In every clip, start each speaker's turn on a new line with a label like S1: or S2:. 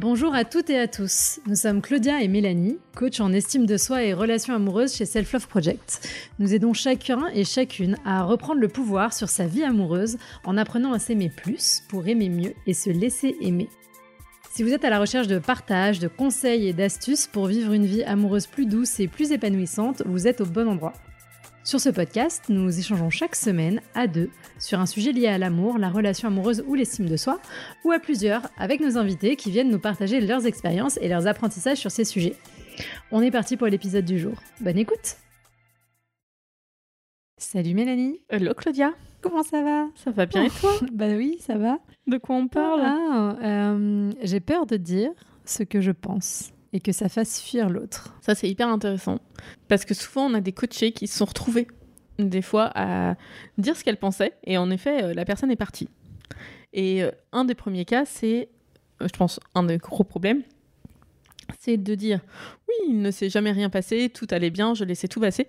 S1: Bonjour à toutes et à tous. Nous sommes Claudia et Mélanie, coach en estime de soi et relations amoureuses chez Self Love Project. Nous aidons chacun et chacune à reprendre le pouvoir sur sa vie amoureuse en apprenant à s'aimer plus pour aimer mieux et se laisser aimer. Si vous êtes à la recherche de partage, de conseils et d'astuces pour vivre une vie amoureuse plus douce et plus épanouissante, vous êtes au bon endroit. Sur ce podcast, nous échangeons chaque semaine à deux sur un sujet lié à l'amour, la relation amoureuse ou l'estime de soi, ou à plusieurs avec nos invités qui viennent nous partager leurs expériences et leurs apprentissages sur ces sujets. On est parti pour l'épisode du jour. Bonne écoute Salut Mélanie
S2: Hello Claudia
S1: Comment ça va?
S2: Ça va bien et toi?
S1: Bah oui, ça va.
S2: De quoi on parle?
S1: Ah, euh, J'ai peur de dire ce que je pense et que ça fasse fuir l'autre.
S2: Ça, c'est hyper intéressant. Parce que souvent, on a des coachés qui se sont retrouvés, des fois, à dire ce qu'elle pensait, et en effet, euh, la personne est partie. Et euh, un des premiers cas, c'est, euh, je pense, un des gros problèmes, c'est de dire oui, il ne s'est jamais rien passé, tout allait bien, je laissais tout passer.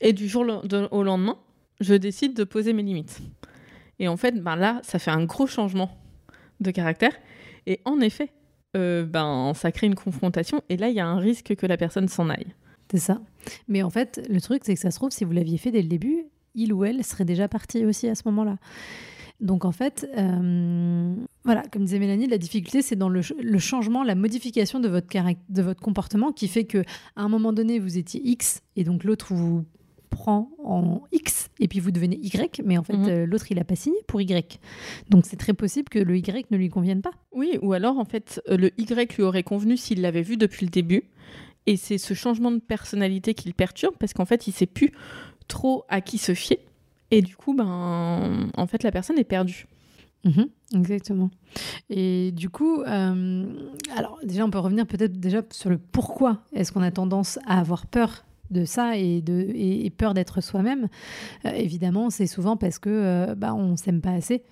S2: Et du jour au lendemain, je décide de poser mes limites. Et en fait, ben là, ça fait un gros changement de caractère. Et en effet, ben, ça crée une confrontation et là, il y a un risque que la personne s'en aille.
S1: C'est ça. Mais en fait, le truc, c'est que ça se trouve, si vous l'aviez fait dès le début, il ou elle serait déjà parti aussi à ce moment-là. Donc en fait, euh, voilà, comme disait Mélanie, la difficulté, c'est dans le, changement, la modification de votre, de votre comportement qui fait que à un moment donné, vous étiez X et donc l'autre vous prend en X et puis vous devenez Y, mais en fait, mhm. euh, l'autre, il n'a pas signé pour Y. Donc, c'est très possible que le Y ne lui convienne pas.
S2: Oui, ou alors, en fait, le Y lui aurait convenu s'il l'avait vu depuis le début. Et c'est ce changement de personnalité qui le perturbe parce qu'en fait, il sait plus trop à qui se fier. Et du coup, ben, en fait, la personne est perdue.
S1: Mhm, exactement. Et du coup, euh, alors déjà, on peut revenir peut-être déjà sur le pourquoi est-ce qu'on a tendance à avoir peur de ça et, de, et, peur d'être soi-même, euh, évidemment, c'est souvent parce que euh, bah, on s'aime pas assez.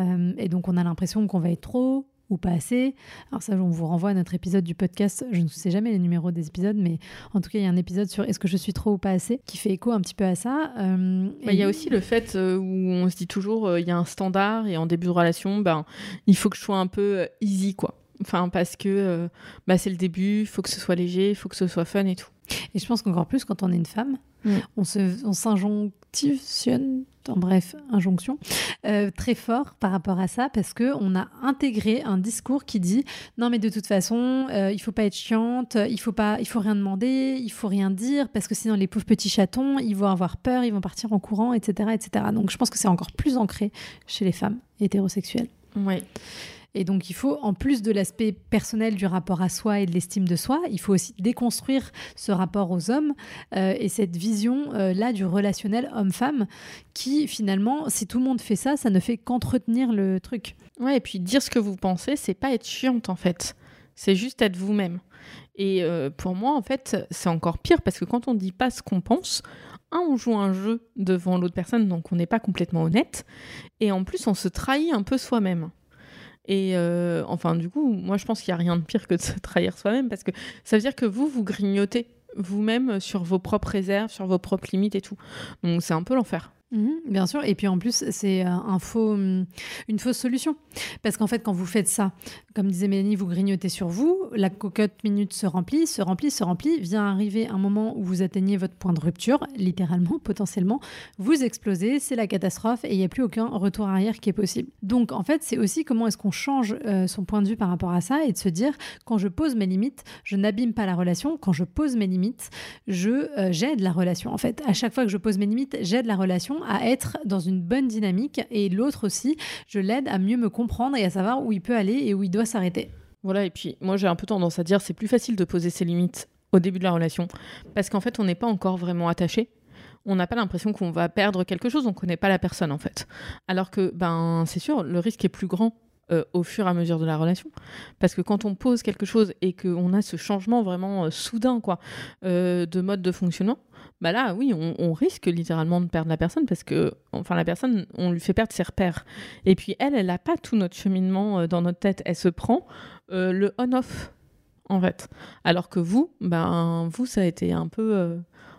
S1: Euh, et donc, on a l'impression qu'on va être trop ou pas assez. Alors ça, on vous renvoie à notre épisode du podcast. Je ne sais jamais les numéros des épisodes, mais en tout cas, il y a un épisode sur est-ce que je suis trop ou pas assez qui fait écho un petit peu à ça.
S2: Bah, il y a aussi le fait où on se dit toujours, il y a un standard et en début de relation, ben, il faut que je sois un peu easy, quoi. Enfin, parce que bah, c'est le début, il faut que ce soit léger, il faut que ce soit fun et tout.
S1: Et je pense qu'encore plus quand on est une femme, mm. on s'injonctionne, en bref, injonction, euh, très fort par rapport à ça parce que on a intégré un discours qui dit non mais de toute façon euh, il faut pas être chiante, il faut pas, il faut rien demander, il faut rien dire parce que sinon les pauvres petits chatons ils vont avoir peur, ils vont partir en courant, etc., etc. Donc je pense que c'est encore plus ancré chez les femmes hétérosexuelles.
S2: Oui.
S1: Et donc, il faut, en plus de l'aspect personnel du rapport à soi et de l'estime de soi, il faut aussi déconstruire ce rapport aux hommes euh, et cette vision-là euh, du relationnel homme-femme qui, finalement, si tout le monde fait ça, ça ne fait qu'entretenir le truc.
S2: Ouais, et puis dire ce que vous pensez, c'est pas être chiante, en fait. C'est juste être vous-même. Et euh, pour moi, en fait, c'est encore pire parce que quand on dit pas ce qu'on pense, un, on joue un jeu devant l'autre personne, donc on n'est pas complètement honnête. Et en plus, on se trahit un peu soi-même. Et euh, enfin, du coup, moi, je pense qu'il n'y a rien de pire que de se trahir soi-même parce que ça veut dire que vous, vous grignotez vous-même sur vos propres réserves, sur vos propres limites et tout. Donc, c'est un peu l'enfer.
S1: Mhm, bien sûr. Et puis en plus, c'est euh, hum, une fausse solution. Parce qu'en fait, quand vous faites ça, comme disait Mélanie, vous grignotez sur vous, la cocotte minute se remplit, se remplit, se remplit, vient arriver un moment où vous atteignez votre point de rupture, littéralement, potentiellement, vous explosez, c'est la catastrophe et il n'y a plus aucun retour arrière qui est possible. Donc en fait, c'est aussi comment est-ce qu'on change euh, son point de vue par rapport à ça et de se dire, quand je pose mes limites, je n'abîme pas la relation, quand je pose mes limites, je euh, j'aide la relation. En fait, à chaque fois que je pose mes limites, j'aide la relation à être dans une bonne dynamique et l'autre aussi, je l'aide à mieux me comprendre et à savoir où il peut aller et où il doit s'arrêter.
S2: Voilà, et puis moi j'ai un peu tendance à dire c'est plus facile de poser ses limites au début de la relation parce qu'en fait on n'est pas encore vraiment attaché. On n'a pas l'impression qu'on va perdre quelque chose, on ne connaît pas la personne en fait. Alors que ben c'est sûr, le risque est plus grand euh, au fur et à mesure de la relation. Parce que quand on pose quelque chose et qu'on a ce changement vraiment euh, soudain quoi, euh, de mode de fonctionnement, bah là, oui, on, risque littéralement de perdre la personne parce que, enfin, la personne, on lui fait perdre ses repères. Et puis elle, elle n'a pas tout notre cheminement dans notre tête. Elle se prend le on-off, en fait. Alors que vous, ben, vous, ça a été un peu.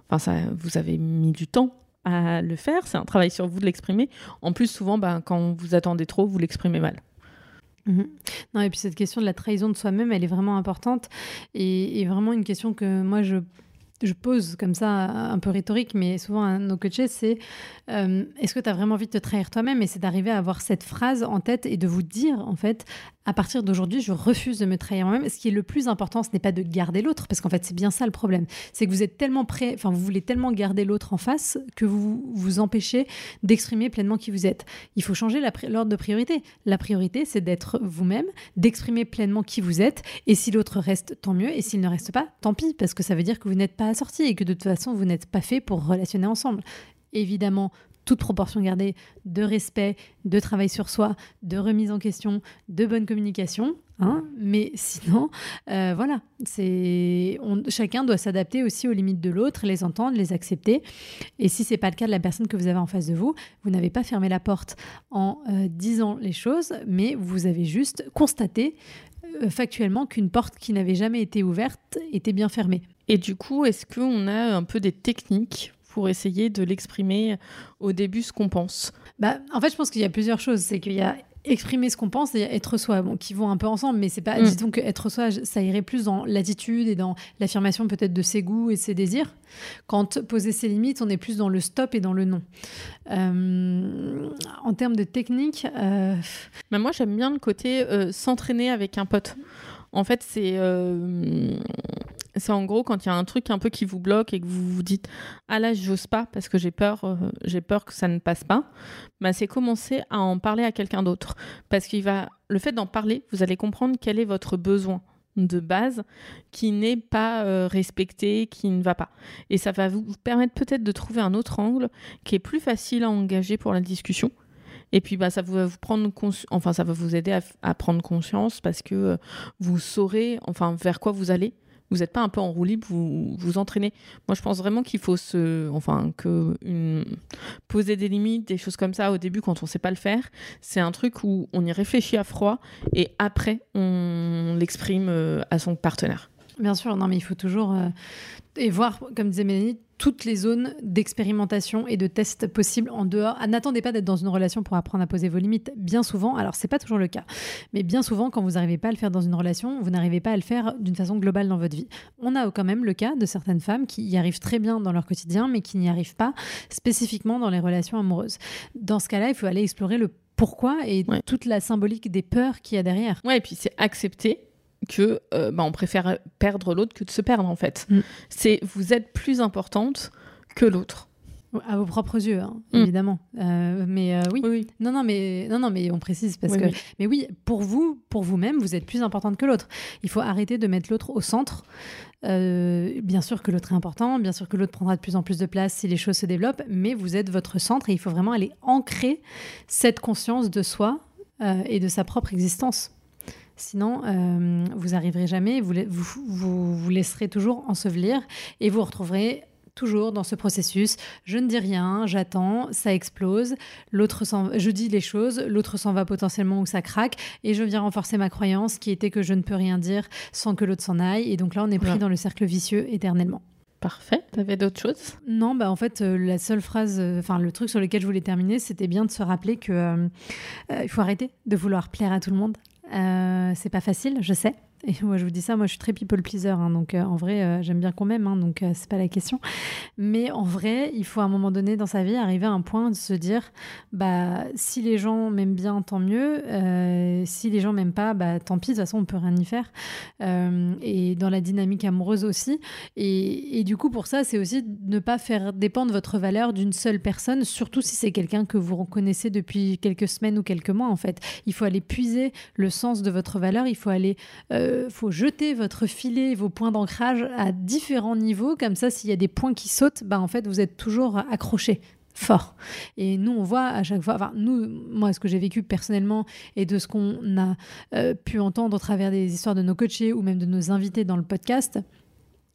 S2: Enfin, ça, vous avez mis du temps à le faire. C'est un travail sur vous de l'exprimer. En plus, souvent, ben, quand vous attendez trop, vous l'exprimez mal.
S1: Mhm. Non, et puis cette question de la trahison de soi-même, elle est vraiment importante et, et vraiment une question que moi je je pose comme ça, un peu rhétorique, mais souvent à nos coachés, c'est euh, est-ce que tu as vraiment envie de te trahir toi-même? Et c'est d'arriver à avoir cette phrase en tête et de vous dire, en fait, à partir d'aujourd'hui, je refuse de me trahir moi-même. Ce qui est le plus important, ce n'est pas de garder l'autre, parce qu'en fait, c'est bien ça le problème. C'est que vous êtes tellement prêt, enfin, vous voulez tellement garder l'autre en face que vous vous empêchez d'exprimer pleinement qui vous êtes. Il faut changer l'ordre de priorité. La priorité, c'est d'être vous-même, d'exprimer pleinement qui vous êtes. Et si l'autre reste, tant mieux. Et s'il ne reste pas, tant pis, parce que ça veut dire que vous n'êtes pas assorti et que de toute façon, vous n'êtes pas fait pour relationner ensemble. Évidemment, toute proportion gardée de respect, de travail sur soi, de remise en question, de bonne communication. Hein mais sinon, euh, voilà, chacun doit s'adapter aussi aux limites de l'autre, les entendre, les accepter. Et si c'est pas le cas de la personne que vous avez en face de vous, vous n'avez pas fermé la porte en euh, disant les choses, mais vous avez juste constaté euh, factuellement qu'une porte qui n'avait jamais été ouverte était bien fermée.
S2: Et du coup, est-ce qu'on a un peu des techniques pour essayer de l'exprimer au début ce qu'on pense
S1: bah, En fait, je pense qu'il y a plusieurs choses. C'est qu'il y a exprimer ce qu'on pense et être soi, bon, qui vont un peu ensemble, mais c'est pas, mm. disons que être soi, ça irait plus dans l'attitude et dans l'affirmation peut-être de ses goûts et ses désirs. Quand poser ses limites, on est plus dans le stop et dans le non. Euh, en termes de technique, euh...
S2: Bah, moi j'aime bien le côté euh, s'entraîner avec un pote. En fait, c'est c'est en gros quand il y a un truc un peu qui vous bloque et que vous vous dites ah là j'ose pas parce que j'ai peur euh, j'ai peur que ça ne passe pas bah, c'est commencer à en parler à quelqu'un d'autre parce qu'il va le fait d'en parler vous allez comprendre quel est votre besoin de base qui n'est pas euh, respecté, qui ne va pas. Et ça va vous permettre peut-être de trouver un autre angle qui est plus facile à engager pour la discussion. Et puis bah, ça va vous prendre enfin ça va vous aider à, prendre conscience parce que euh, vous saurez enfin vers quoi vous allez vous n'êtes pas un peu en vous vous entraînez. Moi, je pense vraiment qu'il faut se, enfin, que poser des limites, des choses comme ça au début quand on ne sait pas le faire, c'est un truc où on y réfléchit à froid et après on l'exprime euh, à son partenaire.
S1: Bien sûr, non, mais il faut toujours euh, et voir, comme disait Mélanie, toutes les zones d'expérimentation et de tests possibles en dehors. Ah, n'attendez pas d'être dans une relation pour apprendre à poser vos limites. Bien souvent, alors c'est pas toujours le cas, mais bien souvent, quand vous n'arrivez pas à le faire dans une relation, vous n'arrivez pas à le faire d'une façon globale dans votre vie. On a quand même le cas de certaines femmes qui y arrivent très bien dans leur quotidien, mais qui n'y arrivent pas spécifiquement dans les relations amoureuses. Dans ce cas-là, il faut aller explorer le pourquoi et toute la symbolique des peurs qu'il y a derrière.
S2: Ouais, et puis c'est accepter que euh, bah, on préfère perdre l'autre que de se perdre en fait. Mm. C'est vous êtes plus importante que l'autre.
S1: À vos propres yeux, hein, mm. évidemment. Euh, mais euh, oui. oui. Non, non, mais non, non, mais on précise parce que. Mais oui, pour vous, pour vous-même, vous êtes plus importante que l'autre. Il faut arrêter de mettre l'autre au centre. bien sûr que l'autre est important, bien sûr que l'autre prendra de plus en plus de place si les choses se développent, mais vous êtes votre centre et il faut vraiment aller ancrer cette conscience de soi et de sa propre existence. Sinon, euh, vous arriverez jamais, vous, vous, vous, laisserez toujours ensevelir et vous retrouverez toujours dans ce processus. Je ne dis rien, j'attends, ça explose, l'autre je dis les choses, l'autre s'en va potentiellement ou ça craque, et je viens renforcer ma croyance qui était que je ne peux rien dire sans que l'autre s'en aille. Et donc là, on est pris dans le cercle vicieux éternellement.
S2: Parfait. T'avais d'autres choses?
S1: Non, bah en fait, euh, la seule phrase, euh, enfin le truc sur lequel je voulais terminer, c'était bien de se rappeler que il faut arrêter de vouloir plaire à tout le monde. Euh, c'est pas facile, je sais. Et moi, je vous dis ça, moi, je suis très people pleaser. Hein, donc, euh, en vrai, euh, j'aime bien qu'on m'aime. Hein, donc, euh, c'est pas la question. Mais en vrai, il faut à un moment donné dans sa vie arriver à un point de se dire bah, si les gens m'aiment bien, tant mieux. si les gens m'aiment pas, bah, tant pis. De toute façon, on peut rien y faire. et dans la dynamique amoureuse aussi. Et, et du coup, pour ça, c'est aussi ne pas faire dépendre votre valeur d'une seule personne, surtout si c'est quelqu'un que vous reconnaissez depuis quelques semaines ou quelques mois, en fait. Il faut aller puiser le sens de votre valeur. Il faut aller faut jeter votre filet, vos points d'ancrage à différents niveaux. Comme ça, s'il y a des points qui sautent, bah, en fait, vous êtes toujours accroché fort. Et nous, on voit à chaque fois, nous, moi, ce que j'ai vécu personnellement et de ce qu'on a euh, pu entendre au travers des histoires de nos coachés ou même de nos invités dans le podcast,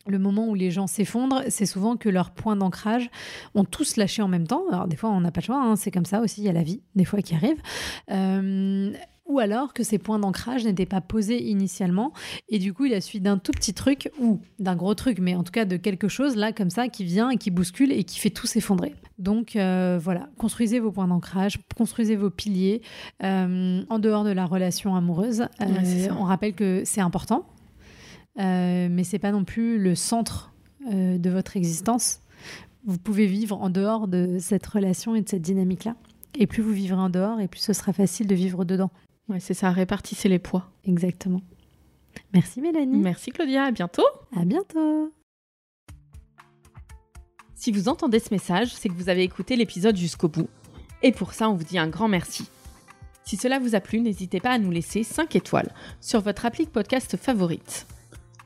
S1: le moment où les gens s'effondrent, c'est souvent que leurs points d'ancrage ont tous lâché en même temps. Alors des fois, on n'a pas le choix, hein, c'est comme ça aussi, il y a la vie, des fois qui arrive. Euh, ou alors que ces points d'ancrage n'étaient pas posés initialement et du coup il a suivi d'un tout petit truc ou d'un gros truc mais en tout cas de quelque chose là comme ça qui vient et qui bouscule et qui fait tout s'effondrer. Donc euh, voilà, construisez vos points d'ancrage, construisez vos piliers euh, en dehors de la relation amoureuse. Euh, on rappelle que c'est important, mais c'est pas non plus le centre de votre existence. Vous pouvez vivre en dehors de cette relation et de cette dynamique-là. Et plus vous vivrez en dehors, et plus ce sera facile de vivre dedans.
S2: Ouais, c'est ça, répartissez les poids.
S1: Exactement. Merci Mélanie.
S2: Merci Claudia, à bientôt.
S1: À bientôt.
S2: Si vous entendez ce message, c'est que vous avez écouté l'épisode jusqu'au bout. Et pour ça, on vous dit un grand merci. Si cela vous a plu, n'hésitez pas à nous laisser 5 étoiles sur votre appli podcast favorite.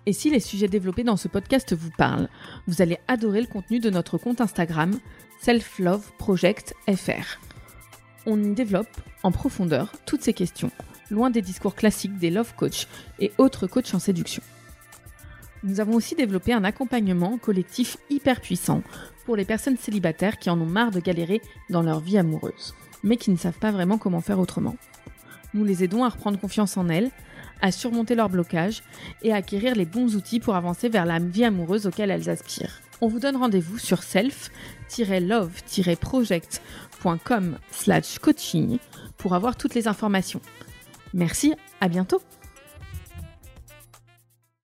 S2: Et si les sujets développés dans ce podcast vous parlent, vous allez adorer le contenu de notre compte Instagram Self Love Project FR on y développe en profondeur toutes ces questions, loin des discours classiques des love coach et autres coachs en séduction. Nous avons aussi développé un accompagnement collectif hyper puissant pour les personnes célibataires qui en ont marre de galérer dans leur vie amoureuse, mais qui ne savent pas vraiment comment faire autrement. Nous les aidons à reprendre confiance en elles, à surmonter leurs blocages et à acquérir les bons outils pour avancer vers la vie amoureuse auquel elles aspirent. On vous donne rendez-vous sur self-love-project.com coaching pour avoir toutes les informations. Merci, à bientôt